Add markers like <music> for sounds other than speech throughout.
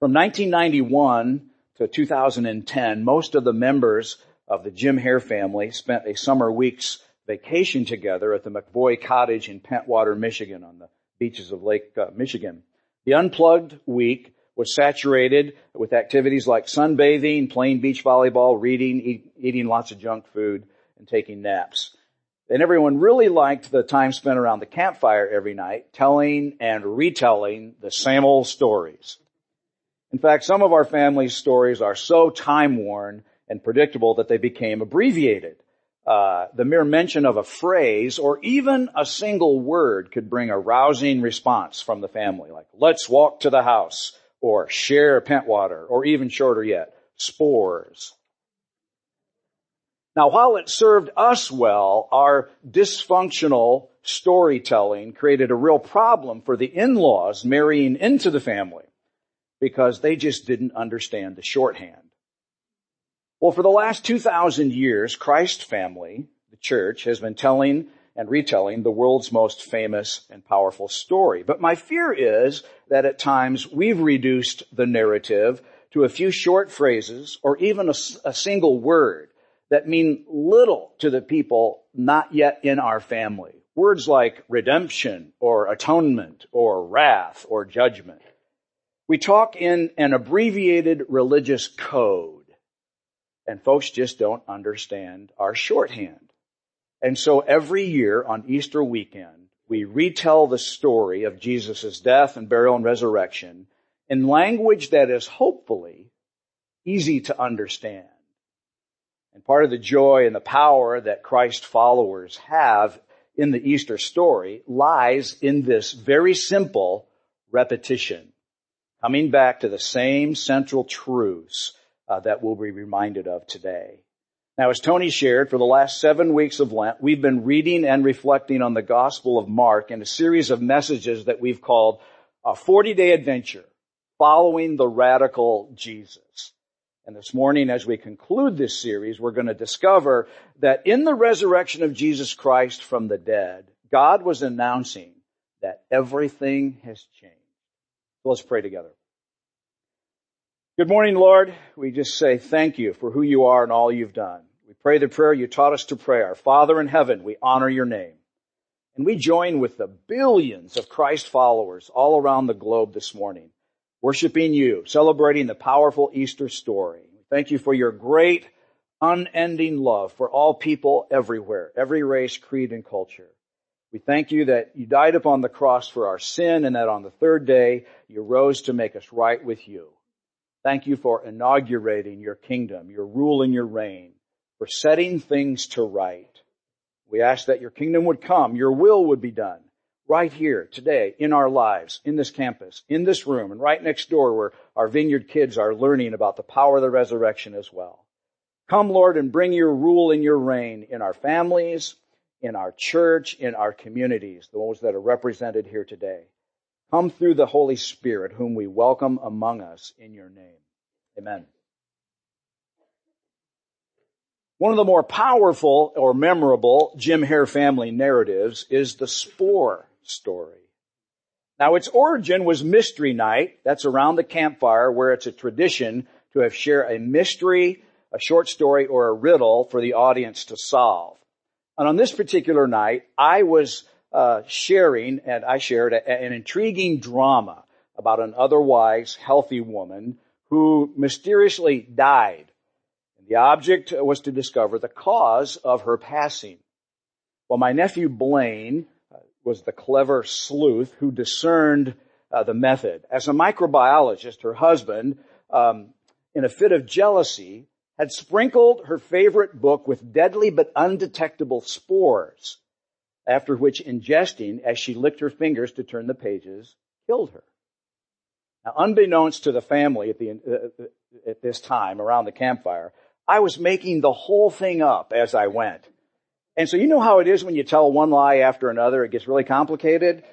From 1991 to 2010, most of the members of the Jim Hare family spent a summer week's vacation together at the McVoy Cottage in Pentwater, Michigan on the beaches of Lake uh, Michigan. The unplugged week was saturated with activities like sunbathing, playing beach volleyball, reading, eat, eating lots of junk food, and taking naps. And everyone really liked the time spent around the campfire every night, telling and retelling the same old stories. In fact, some of our family's stories are so time worn and predictable that they became abbreviated. Uh, the mere mention of a phrase or even a single word could bring a rousing response from the family, like "Let's walk to the house," or "Share Pentwater," or even shorter yet, "Spores." Now, while it served us well, our dysfunctional storytelling created a real problem for the in-laws marrying into the family because they just didn't understand the shorthand. Well, for the last 2,000 years, Christ family, the church, has been telling and retelling the world's most famous and powerful story. But my fear is that at times we've reduced the narrative to a few short phrases or even a, a single word that mean little to the people not yet in our family. Words like redemption or atonement or wrath or judgment. We talk in an abbreviated religious code and folks just don't understand our shorthand. And so every year on Easter weekend, we retell the story of Jesus' death and burial and resurrection in language that is hopefully easy to understand. And part of the joy and the power that Christ followers have in the Easter story lies in this very simple repetition. Coming back to the same central truths uh, that we'll be reminded of today. Now, as Tony shared, for the last seven weeks of Lent, we've been reading and reflecting on the Gospel of Mark in a series of messages that we've called a 40-day adventure, following the radical Jesus. And this morning, as we conclude this series, we're going to discover that in the resurrection of Jesus Christ from the dead, God was announcing that everything has changed. So let's pray together. Good morning, Lord. We just say thank you for who you are and all you've done. We pray the prayer you taught us to pray. Our Father in heaven, we honor your name. And we join with the billions of Christ followers all around the globe this morning, worshiping you, celebrating the powerful Easter story. Thank you for your great, unending love for all people everywhere, every race, creed, and culture. We thank you that you died upon the cross for our sin and that on the third day you rose to make us right with you. Thank you for inaugurating your kingdom, your rule and your reign, for setting things to right. We ask that your kingdom would come, your will would be done right here today in our lives, in this campus, in this room, and right next door where our vineyard kids are learning about the power of the resurrection as well. Come, Lord, and bring your rule and your reign in our families, in our church, in our communities, those that are represented here today. Come through the Holy Spirit, whom we welcome among us in your name. Amen. One of the more powerful or memorable Jim Hare family narratives is the Spore story. Now its origin was Mystery Night. That's around the campfire where it's a tradition to have share a mystery, a short story, or a riddle for the audience to solve. And on this particular night, I was uh, sharing, and I shared a, an intriguing drama about an otherwise healthy woman who mysteriously died. The object was to discover the cause of her passing. Well, my nephew Blaine uh, was the clever sleuth who discerned uh, the method. As a microbiologist, her husband, um, in a fit of jealousy, had sprinkled her favorite book with deadly but undetectable spores after which ingesting, as she licked her fingers to turn the pages, killed her. Now, unbeknownst to the family at, the, uh, at this time around the campfire, I was making the whole thing up as I went. And so you know how it is when you tell one lie after another, it gets really complicated?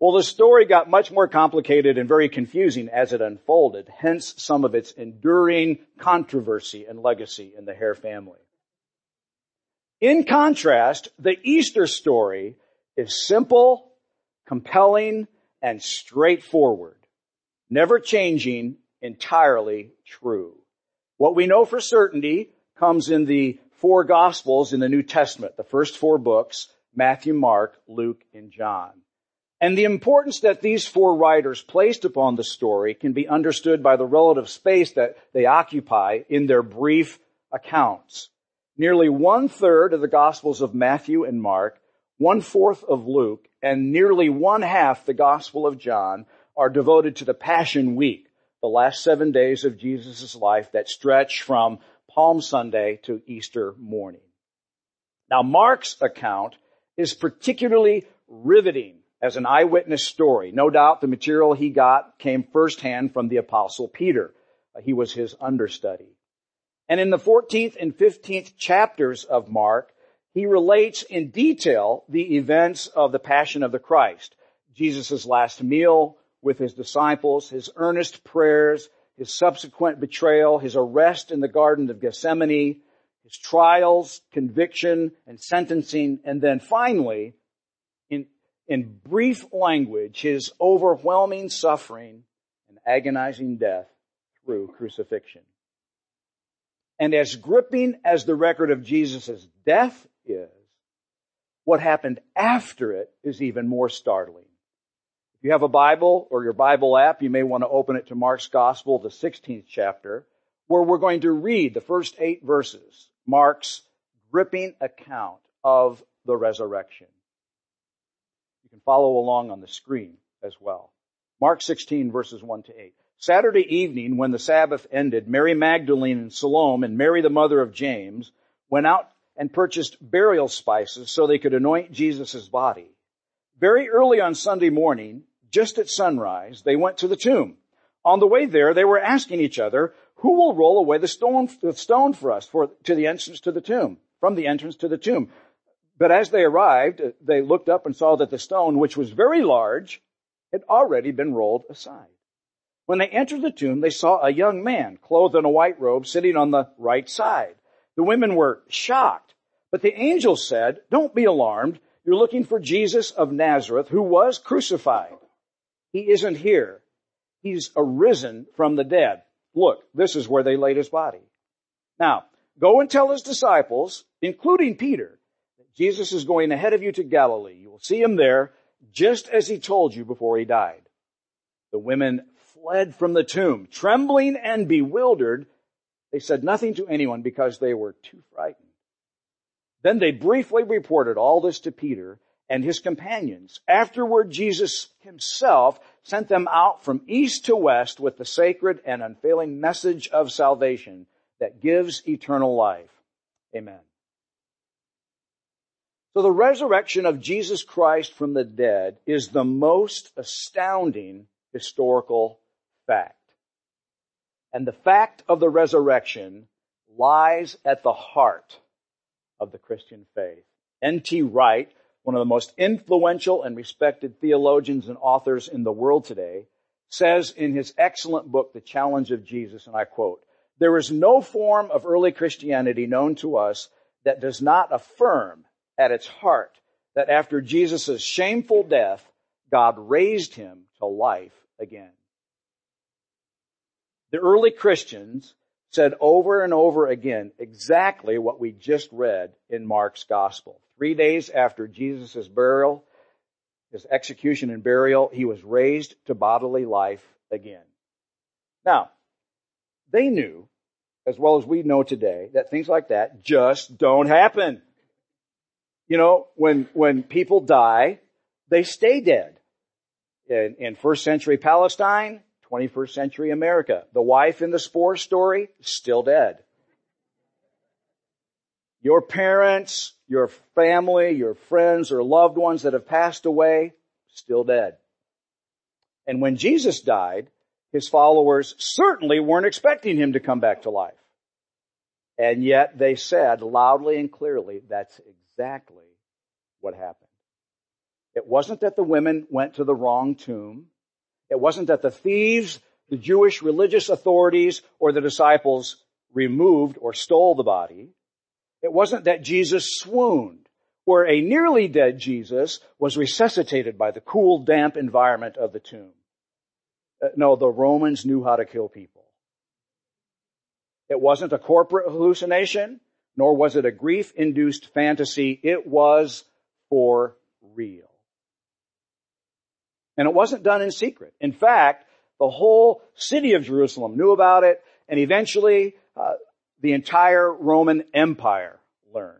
Well, the story got much more complicated and very confusing as it unfolded, hence some of its enduring controversy and legacy in the Hare family. In contrast, the Easter story is simple, compelling, and straightforward. never changing, entirely true. What we know for certainty comes in the four gospels in the New Testament, the first four books, Matthew, Mark, Luke, and John. And the importance that these four writers placed upon the story can be understood by the relative space that they occupy in their brief accounts. Nearly one third of the Gospels of Matthew and Mark, one fourth of Luke, and nearly one half the Gospel of John are devoted to the Passion Week, the last seven days of Jesus' life that stretch from Palm Sunday to Easter morning. Now Mark's account is particularly riveting as an eyewitness story. No doubt the material he got came firsthand from the apostle Peter. He was his understudy. And in the 14th and 15th chapters of Mark, he relates in detail the events of the Passion of the Christ. Jesus' last meal with his disciples, his earnest prayers, his subsequent betrayal, his arrest in the Garden of Gethsemane, his trials, conviction, and sentencing, and then finally, in, in brief language, his overwhelming suffering and agonizing death through crucifixion. And as gripping as the record of Jesus' death is, what happened after it is even more startling. If you have a Bible or your Bible app, you may want to open it to Mark's Gospel, the 16th chapter, where we're going to read the first eight verses, Mark's gripping account of the resurrection. You can follow along on the screen as well. Mark 16 verses 1 to 8. Saturday evening, when the Sabbath ended, Mary Magdalene and Salome and Mary, the mother of James, went out and purchased burial spices so they could anoint Jesus' body. Very early on Sunday morning, just at sunrise, they went to the tomb. On the way there, they were asking each other, who will roll away the stone, the stone for us for, to the entrance to the tomb, from the entrance to the tomb? But as they arrived, they looked up and saw that the stone, which was very large, had already been rolled aside. When they entered the tomb, they saw a young man clothed in a white robe sitting on the right side. The women were shocked, but the angel said, don't be alarmed. You're looking for Jesus of Nazareth who was crucified. He isn't here. He's arisen from the dead. Look, this is where they laid his body. Now, go and tell his disciples, including Peter, Jesus is going ahead of you to Galilee. You will see him there just as he told you before he died. The women fled from the tomb, trembling and bewildered. They said nothing to anyone because they were too frightened. Then they briefly reported all this to Peter and his companions. Afterward, Jesus himself sent them out from east to west with the sacred and unfailing message of salvation that gives eternal life. Amen. So the resurrection of Jesus Christ from the dead is the most astounding historical fact. And the fact of the resurrection lies at the heart of the Christian faith. N.T. Wright, one of the most influential and respected theologians and authors in the world today, says in his excellent book, The Challenge of Jesus, and I quote, there is no form of early Christianity known to us that does not affirm at its heart that after Jesus' shameful death, God raised him to life again. The early Christians said over and over again exactly what we just read in Mark's gospel. Three days after Jesus' burial, his execution and burial, he was raised to bodily life again. Now, they knew, as well as we know today, that things like that just don't happen. You know, when, when people die, they stay dead. In, in first century Palestine, 21st century America. The wife in the spore story, still dead. Your parents, your family, your friends or loved ones that have passed away, still dead. And when Jesus died, his followers certainly weren't expecting him to come back to life. And yet they said loudly and clearly, that's exactly what happened. It wasn't that the women went to the wrong tomb. It wasn't that the thieves, the Jewish religious authorities, or the disciples removed or stole the body. It wasn't that Jesus swooned, where a nearly dead Jesus was resuscitated by the cool, damp environment of the tomb. Uh, no, the Romans knew how to kill people. It wasn't a corporate hallucination, nor was it a grief-induced fantasy. It was for real. And it wasn't done in secret. In fact, the whole city of Jerusalem knew about it, and eventually uh, the entire Roman Empire learned.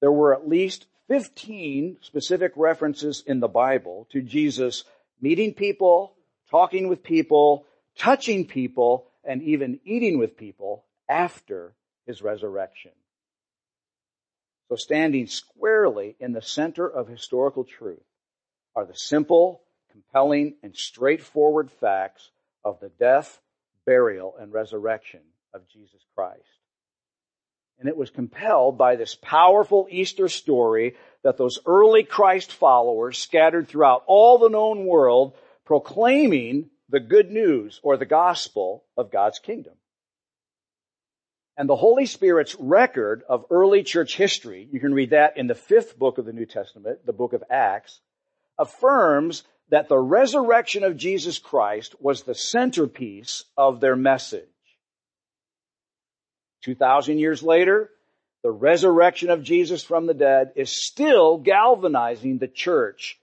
There were at least 15 specific references in the Bible to Jesus meeting people, talking with people, touching people, and even eating with people after his resurrection. So standing squarely in the center of historical truth are the simple, compelling, and straightforward facts of the death, burial, and resurrection of Jesus Christ. And it was compelled by this powerful Easter story that those early Christ followers scattered throughout all the known world proclaiming the good news or the gospel of God's kingdom. And the Holy Spirit's record of early church history, you can read that in the fifth book of the New Testament, the book of Acts, affirms that the resurrection of Jesus Christ was the centerpiece of their message. 2,000 years later, the resurrection of Jesus from the dead is still galvanizing the church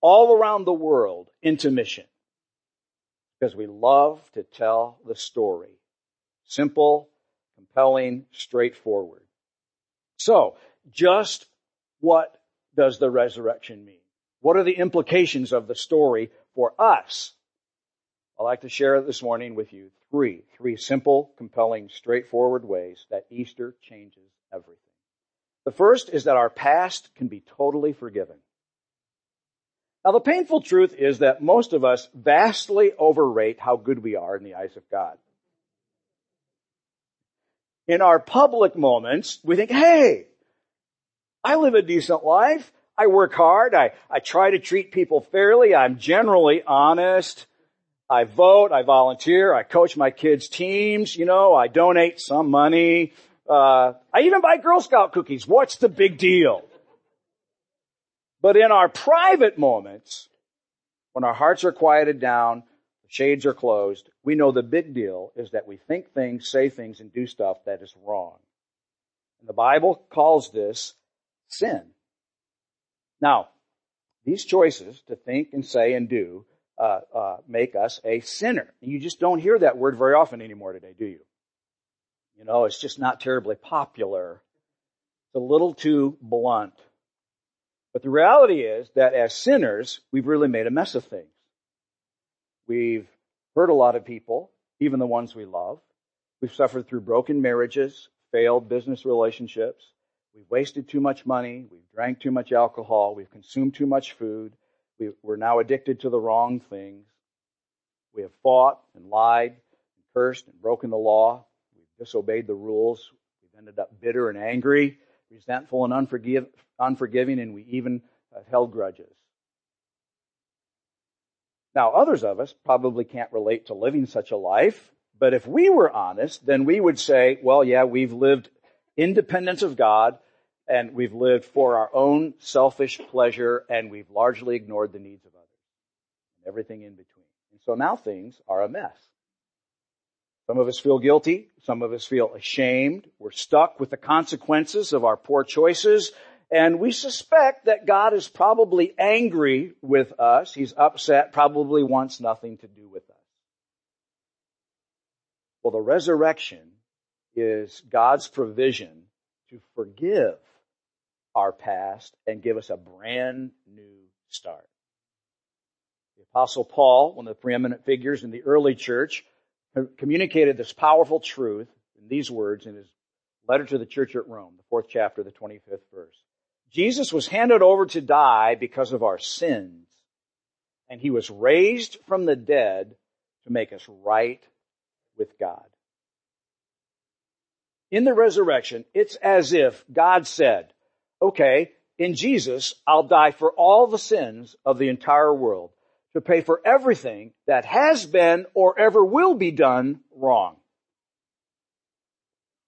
all around the world into mission. Because we love to tell the story. Simple, compelling, straightforward. So, just what does the resurrection mean? What are the implications of the story for us? I'd like to share this morning with you three, three simple, compelling, straightforward ways that Easter changes everything. The first is that our past can be totally forgiven. Now the painful truth is that most of us vastly overrate how good we are in the eyes of God. In our public moments, we think, hey, I live a decent life. I work hard. I, I try to treat people fairly. I'm generally honest. I vote. I volunteer. I coach my kids' teams. You know, I donate some money. Uh, I even buy Girl Scout cookies. What's the big deal? But in our private moments, when our hearts are quieted down, the shades are closed, we know the big deal is that we think things, say things, and do stuff that is wrong. And the Bible calls this sin. Now, these choices to think and say and do uh, uh, make us a sinner. You just don't hear that word very often anymore today, do you? You know, it's just not terribly popular. It's a little too blunt. But the reality is that as sinners, we've really made a mess of things. We've hurt a lot of people, even the ones we love. We've suffered through broken marriages, failed business relationships, We've wasted too much money. We've drank too much alcohol. We've consumed too much food. We, are now addicted to the wrong things. We have fought and lied and cursed and broken the law. We've disobeyed the rules. We've ended up bitter and angry, resentful and unforgiving, and we even have held grudges. Now, others of us probably can't relate to living such a life, but if we were honest, then we would say, well, yeah, we've lived independence of God and we've lived for our own selfish pleasure and we've largely ignored the needs of others and everything in between. And so now things are a mess. Some of us feel guilty. Some of us feel ashamed. We're stuck with the consequences of our poor choices. And we suspect that God is probably angry with us. He's upset, probably wants nothing to do with us. Well, the resurrection is God's provision to forgive our past and give us a brand new start. The apostle Paul, one of the preeminent figures in the early church, communicated this powerful truth in these words in his letter to the church at Rome, the fourth chapter, the 25th verse. Jesus was handed over to die because of our sins, and he was raised from the dead to make us right with God. In the resurrection, it's as if God said, okay, in Jesus, I'll die for all the sins of the entire world to pay for everything that has been or ever will be done wrong.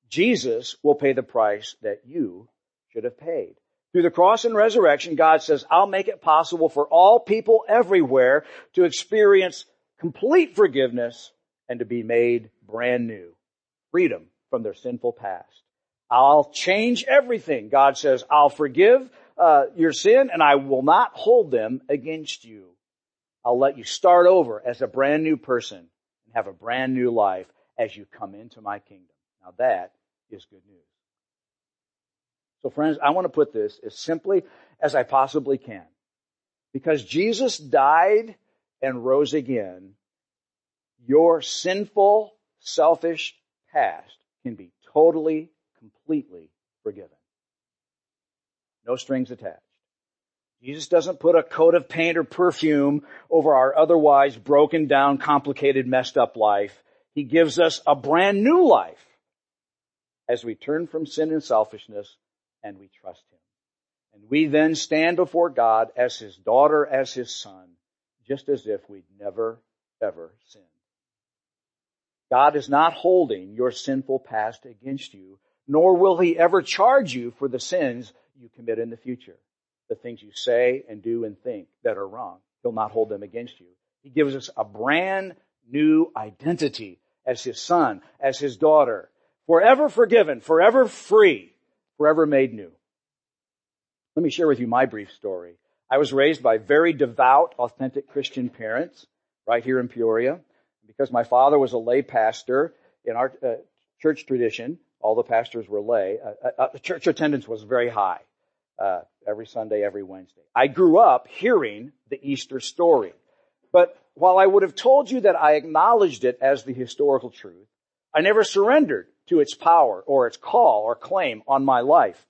Jesus will pay the price that you should have paid. Through the cross and resurrection, God says, I'll make it possible for all people everywhere to experience complete forgiveness and to be made brand new. Freedom from their sinful past. I'll change everything. God says, I'll forgive uh, your sin and I will not hold them against you. I'll let you start over as a brand new person and have a brand new life as you come into my kingdom. Now that is good news. So friends, I want to put this as simply as I possibly can. Because Jesus died and rose again, your sinful, selfish past can be totally, completely forgiven. No strings attached. Jesus doesn't put a coat of paint or perfume over our otherwise broken down, complicated, messed up life. He gives us a brand new life as we turn from sin and selfishness and we trust Him. And we then stand before God as His daughter, as His son, just as if we'd never, ever sinned. God is not holding your sinful past against you, nor will He ever charge you for the sins you commit in the future. The things you say and do and think that are wrong. He'll not hold them against you. He gives us a brand new identity as His son, as His daughter, forever forgiven, forever free, forever made new. Let me share with you my brief story. I was raised by very devout, authentic Christian parents right here in Peoria. Because my father was a lay pastor in our uh, church tradition, all the pastors were lay. Uh, uh, uh church attendance was very high uh, every Sunday, every Wednesday. I grew up hearing the Easter story. But while I would have told you that I acknowledged it as the historical truth, I never surrendered to its power or its call or claim on my life.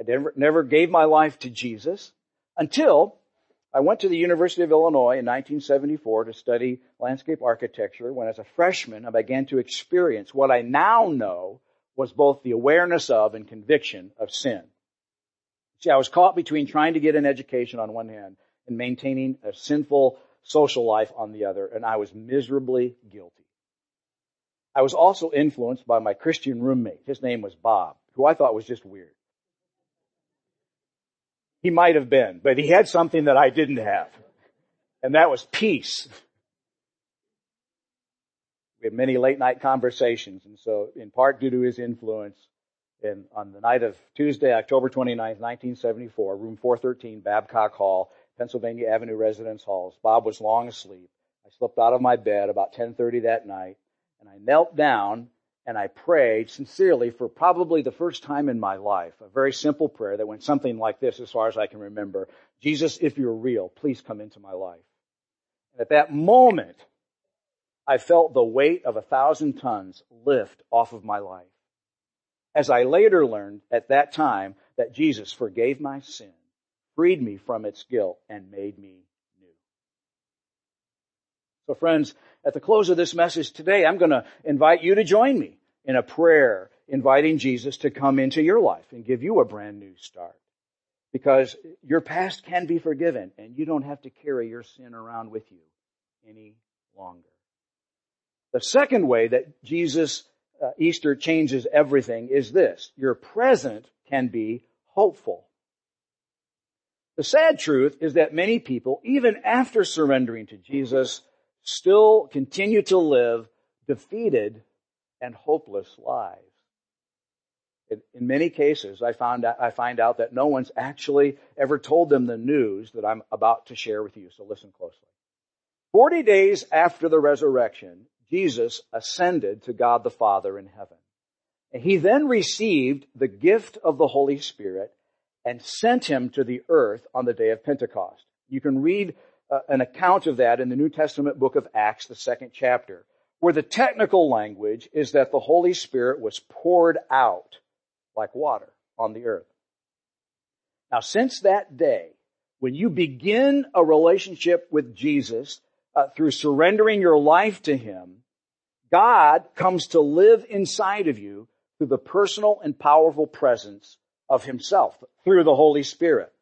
I never, never gave my life to Jesus until I went to the University of Illinois in 1974 to study landscape architecture when as a freshman I began to experience what I now know was both the awareness of and conviction of sin. See, I was caught between trying to get an education on one hand and maintaining a sinful social life on the other, and I was miserably guilty. I was also influenced by my Christian roommate. His name was Bob, who I thought was just weird. He might have been, but he had something that I didn't have. And that was peace. We had many late night conversations, and so in part due to his influence, and on the night of Tuesday, October 29, 1974, room 413, Babcock Hall, Pennsylvania Avenue Residence Halls, Bob was long asleep. I slipped out of my bed about 10:30 that night, and I knelt down and I prayed sincerely for probably the first time in my life, a very simple prayer that went something like this as far as I can remember. Jesus, if you're real, please come into my life. And at that moment, I felt the weight of a thousand tons lift off of my life. As I later learned at that time that Jesus forgave my sin, freed me from its guilt, and made me. So friends, at the close of this message today, I'm going to invite you to join me in a prayer inviting Jesus to come into your life and give you a brand new start. Because your past can be forgiven and you don't have to carry your sin around with you any longer. The second way that Jesus uh, Easter changes everything is this. Your present can be hopeful. The sad truth is that many people, even after surrendering to Jesus, still continue to live defeated and hopeless lives. In many cases, I found out, I find out that no one's actually ever told them the news that I'm about to share with you. So listen closely. Forty days after the resurrection, Jesus ascended to God the Father in heaven. And he then received the gift of the Holy Spirit and sent him to the earth on the day of Pentecost. You can read uh, an account of that in the New Testament book of Acts, the second chapter where the technical language is that the Holy Spirit was poured out like water on the earth. Now, since that day, when you begin a relationship with Jesus uh, through surrendering your life to Him, God comes to live inside of you through the personal and powerful presence of Himself, through the Holy Spirit.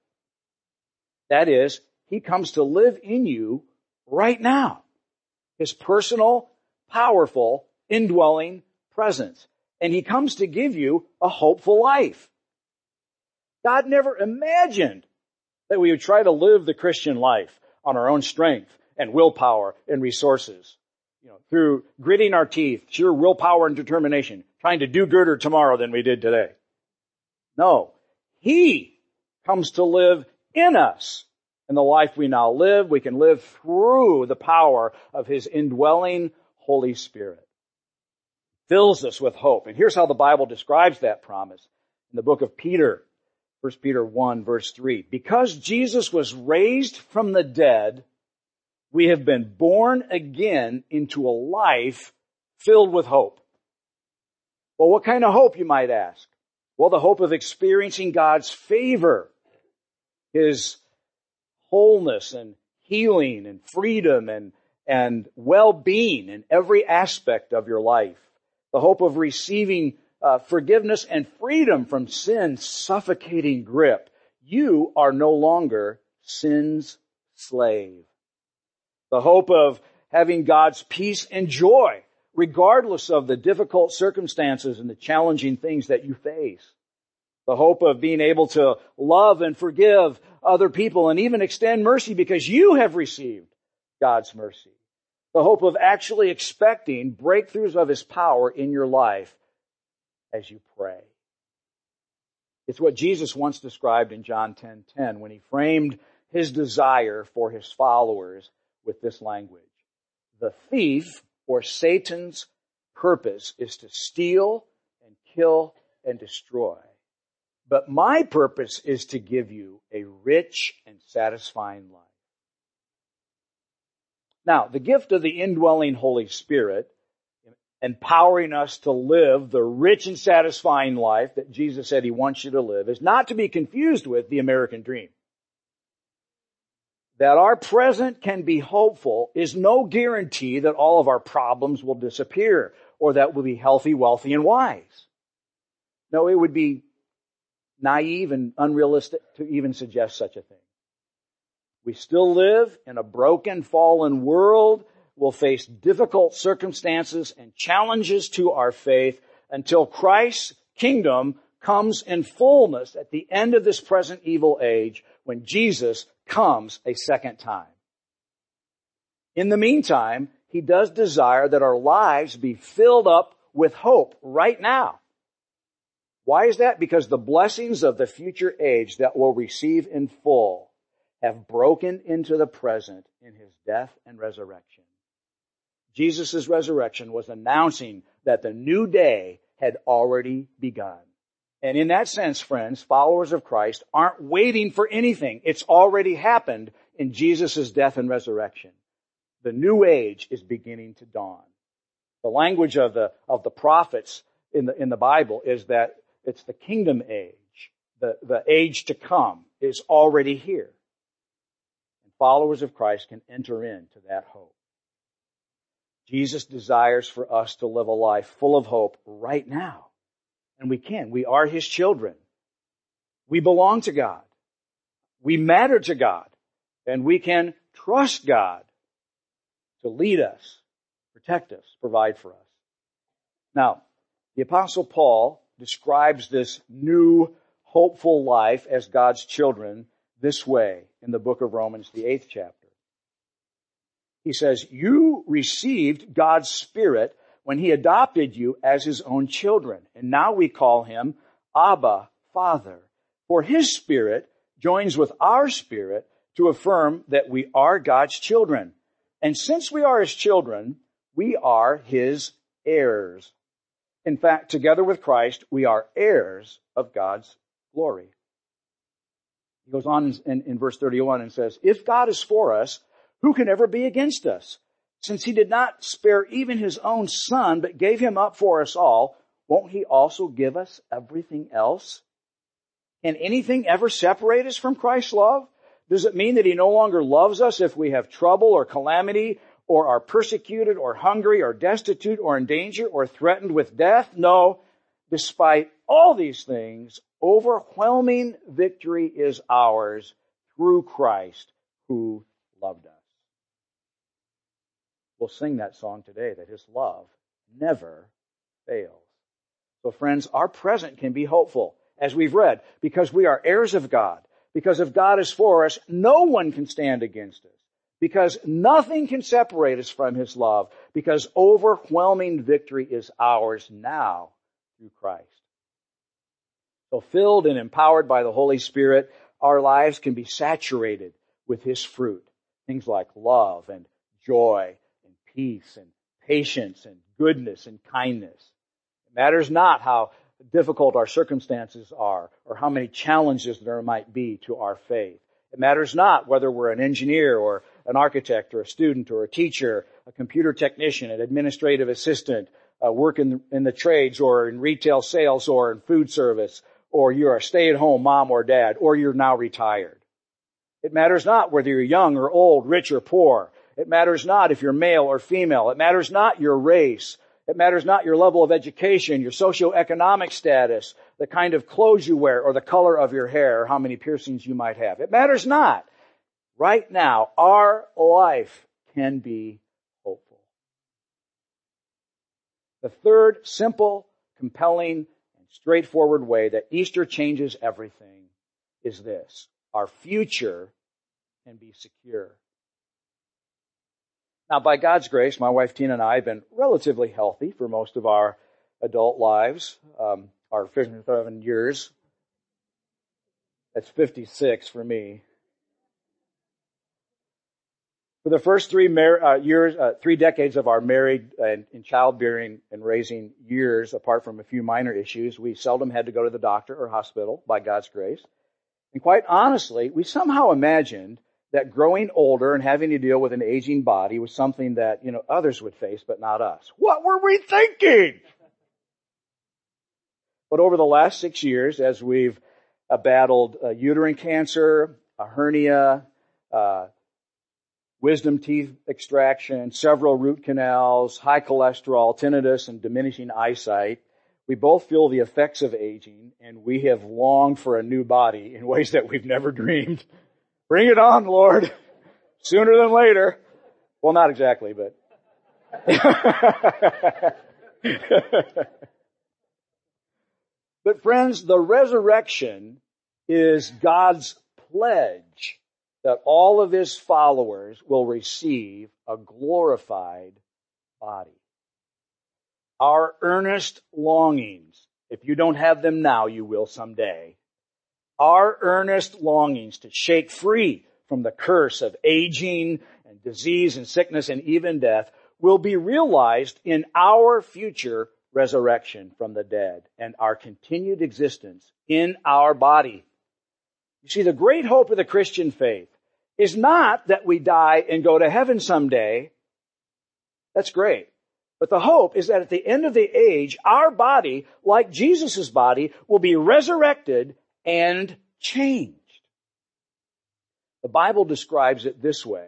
That is, He comes to live in you right now. His personal powerful, indwelling presence. And he comes to give you a hopeful life. God never imagined that we would try to live the Christian life on our own strength and willpower and resources. You know, through gritting our teeth, sheer willpower and determination, trying to do gooder tomorrow than we did today. No. He comes to live in us. And the life we now live, we can live through the power of His indwelling Holy Spirit. Fills us with hope. And here's how the Bible describes that promise. In the book of Peter, 1 Peter 1 verse 3. Because Jesus was raised from the dead, we have been born again into a life filled with hope. Well, what kind of hope, you might ask? Well, the hope of experiencing God's favor, His wholeness and healing and freedom and, and well-being in every aspect of your life. The hope of receiving uh, forgiveness and freedom from sin's suffocating grip. You are no longer sin's slave. The hope of having God's peace and joy regardless of the difficult circumstances and the challenging things that you face. The hope of being able to love and forgive other people and even extend mercy because you have received God's mercy. The hope of actually expecting breakthroughs of His power in your life as you pray. It's what Jesus once described in John 10:10 10, 10, when he framed his desire for his followers with this language. The thief or Satan's purpose is to steal and kill and destroy. But my purpose is to give you a rich and satisfying life. Now, the gift of the indwelling Holy Spirit, empowering us to live the rich and satisfying life that Jesus said he wants you to live, is not to be confused with the American dream that our present can be hopeful is no guarantee that all of our problems will disappear or that we'll be healthy, wealthy, and wise. No, it would be naive and unrealistic to even suggest such a thing. We still live in a broken, fallen world. We'll face difficult circumstances and challenges to our faith until Christ's kingdom comes in fullness at the end of this present evil age when Jesus comes a second time. In the meantime, he does desire that our lives be filled up with hope right now. Why is that? Because the blessings of the future age that we'll receive in full have broken into the present in his death and resurrection. Jesus' resurrection was announcing that the new day had already begun. And in that sense, friends, followers of Christ aren't waiting for anything. It's already happened in Jesus' death and resurrection. The new age is beginning to dawn. The language of the, of the prophets in the, in the Bible is that it's the kingdom age. The, the age to come is already here. And followers of Christ can enter into that hope. Jesus desires for us to live a life full of hope right now. And we can. We are His children. We belong to God. We matter to God. And we can trust God to lead us, protect us, provide for us. Now, the apostle Paul describes this new hopeful life as God's children this way in the book of Romans, the eighth chapter. He says, you received God's Spirit when he adopted you as his own children. And now we call him Abba, Father. For his spirit joins with our spirit to affirm that we are God's children. And since we are his children, we are his heirs. In fact, together with Christ, we are heirs of God's glory. He goes on in, in, verse 31 and says, If God is for us, who can ever be against us? Since he did not spare even his own son, but gave him up for us all, won't he also give us everything else? Can anything ever separate us from Christ's love? Does it mean that he no longer loves us if we have trouble or calamity or are persecuted or hungry or destitute or in danger or threatened with death? No. Despite all these things, overwhelming victory is ours through Christ who loved us. We'll sing that song today that His love never fails. So friends, our present can be hopeful, as we've read, because we are heirs of God. Because if God is for us, no one can stand against us. Because nothing can separate us from his love because overwhelming victory is ours now through Christ. Fulfilled and empowered by the Holy Spirit, our lives can be saturated with his fruit. Things like love and joy and peace and patience and goodness and kindness. It matters not how difficult our circumstances are or how many challenges there might be to our faith. It matters not whether we're an engineer or an architect or a student or a teacher, a computer technician, an administrative assistant, uh, work in, in the trades or in retail sales or in food service, or you're a stay-at-home mom or dad, or you're now retired. It matters not whether you're young or old, rich or poor. It matters not if you're male or female. It matters not your race. It matters not your level of education, your socioeconomic status, the kind of clothes you wear, or the color of your hair, or how many piercings you might have. It matters not. Right now, our life can be hopeful. The third simple, compelling, and straightforward way that Easter changes everything is this. Our future can be secure. Now, by God's grace, my wife Tina and I have been relatively healthy for most of our adult lives, um, our 57 years. That's 56 for me. For the first three mar- uh, years, uh, three decades of our married and, and childbearing and raising years, apart from a few minor issues, we seldom had to go to the doctor or hospital by God's grace. And quite honestly, we somehow imagined that growing older and having to deal with an aging body was something that, you know, others would face, but not us. What were we thinking? But over the last six years, as we've uh, battled uh, uterine cancer, a hernia, uh, wisdom teeth extraction, several root canals, high cholesterol, tinnitus, and diminishing eyesight, we both feel the effects of aging, and we have longed for a new body in <laughs> ways that we've never dreamed. Bring it on, Lord. Sooner than later. Well, not exactly, but. <laughs> but friends, the resurrection is God's pledge that all of his followers will receive a glorified body. Our earnest longings, if you don't have them now, you will someday, our earnest longings to shake free from the curse of aging and disease and sickness and even death will be realized in our future resurrection from the dead and our continued existence in our body. You see, the great hope of the Christian faith is not that we die and go to heaven someday. That's great. But the hope is that at the end of the age, our body, like Jesus' body, will be resurrected and changed. The Bible describes it this way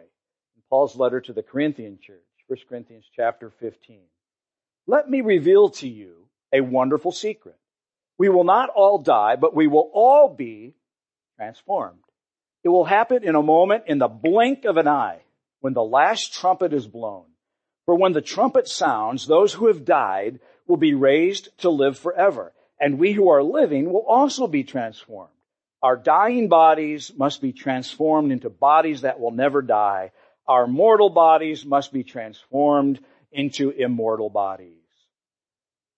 in Paul's letter to the Corinthian church, 1 Corinthians chapter 15. Let me reveal to you a wonderful secret. We will not all die, but we will all be transformed. It will happen in a moment, in the blink of an eye, when the last trumpet is blown. For when the trumpet sounds, those who have died will be raised to live forever and we who are living will also be transformed. Our dying bodies must be transformed into bodies that will never die. Our mortal bodies must be transformed into immortal bodies.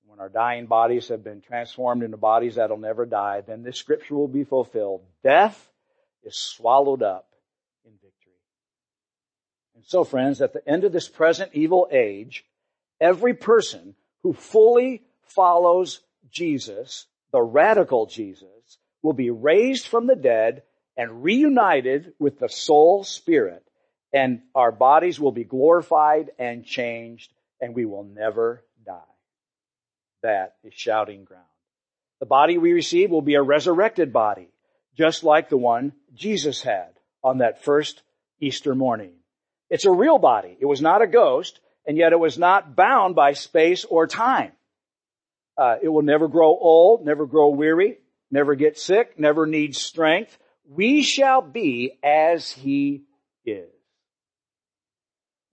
When our dying bodies have been transformed into bodies that'll never die, then this scripture will be fulfilled. Death is swallowed up in victory. And so friends, at the end of this present evil age, every person who fully follows Jesus, the radical Jesus, will be raised from the dead and reunited with the soul spirit and our bodies will be glorified and changed and we will never die. That is shouting ground. The body we receive will be a resurrected body, just like the one Jesus had on that first Easter morning. It's a real body. It was not a ghost, and yet it was not bound by space or time. Uh, it will never grow old, never grow weary, never get sick, never need strength. We shall be as he is.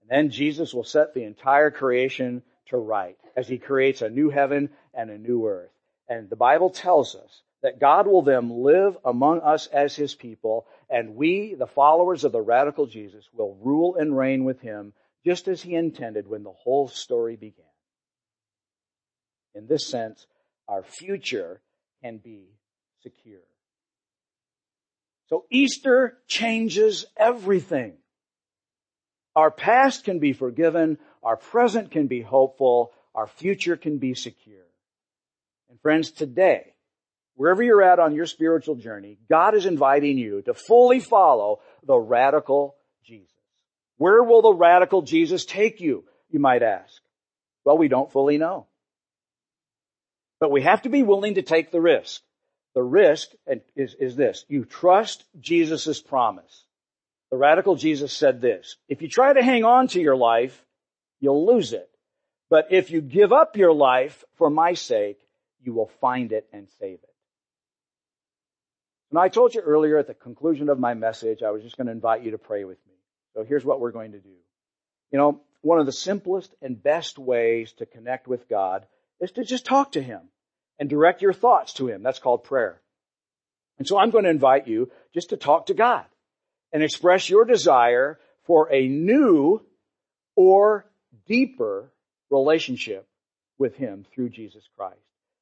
And then Jesus will set the entire creation to right as he creates a new heaven and a new earth. And the Bible tells us that God will then live among us as his people, and we, the followers of the radical Jesus, will rule and reign with him just as he intended when the whole story began. In this sense, our future can be secure. So Easter changes everything. Our past can be forgiven, our present can be hopeful, our future can be secure. And friends, today, wherever you're at on your spiritual journey, God is inviting you to fully follow the radical Jesus. Where will the radical Jesus take you, you might ask? Well, we don't fully know. But we have to be willing to take the risk. The risk is, is this. You trust Jesus' promise. The radical Jesus said this. If you try to hang on to your life, you'll lose it. But if you give up your life for my sake, you will find it and save it. And I told you earlier at the conclusion of my message, I was just going to invite you to pray with me. So here's what we're going to do. You know, one of the simplest and best ways to connect with God is to just talk to Him and direct your thoughts to Him. That's called prayer. And so I'm going to invite you just to talk to God and express your desire for a new or deeper relationship with Him through Jesus Christ.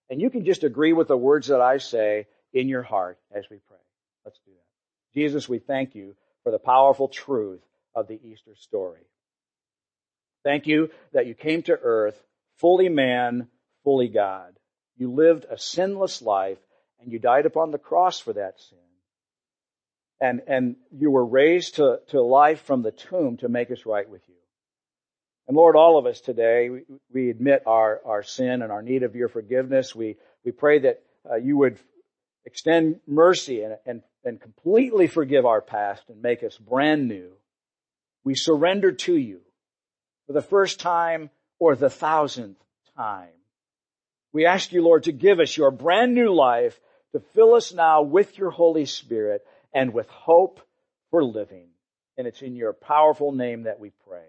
And you can just agree with the words that I say in your heart as we pray. Let's do that. Jesus, we thank you for the powerful truth of the Easter story. Thank you that you came to earth fully man, fully God. You lived a sinless life and you died upon the cross for that sin. And, and you were raised to, to life from the tomb to make us right with you. And Lord, all of us today, we, we admit our, our sin and our need of your forgiveness. We, we pray that uh, you would extend mercy and, and, and completely forgive our past and make us brand new. We surrender to you for the first time or the thousandth time. We ask you, Lord, to give us your brand new life, to fill us now with your Holy Spirit and with hope for living. And it's in your powerful name that we pray.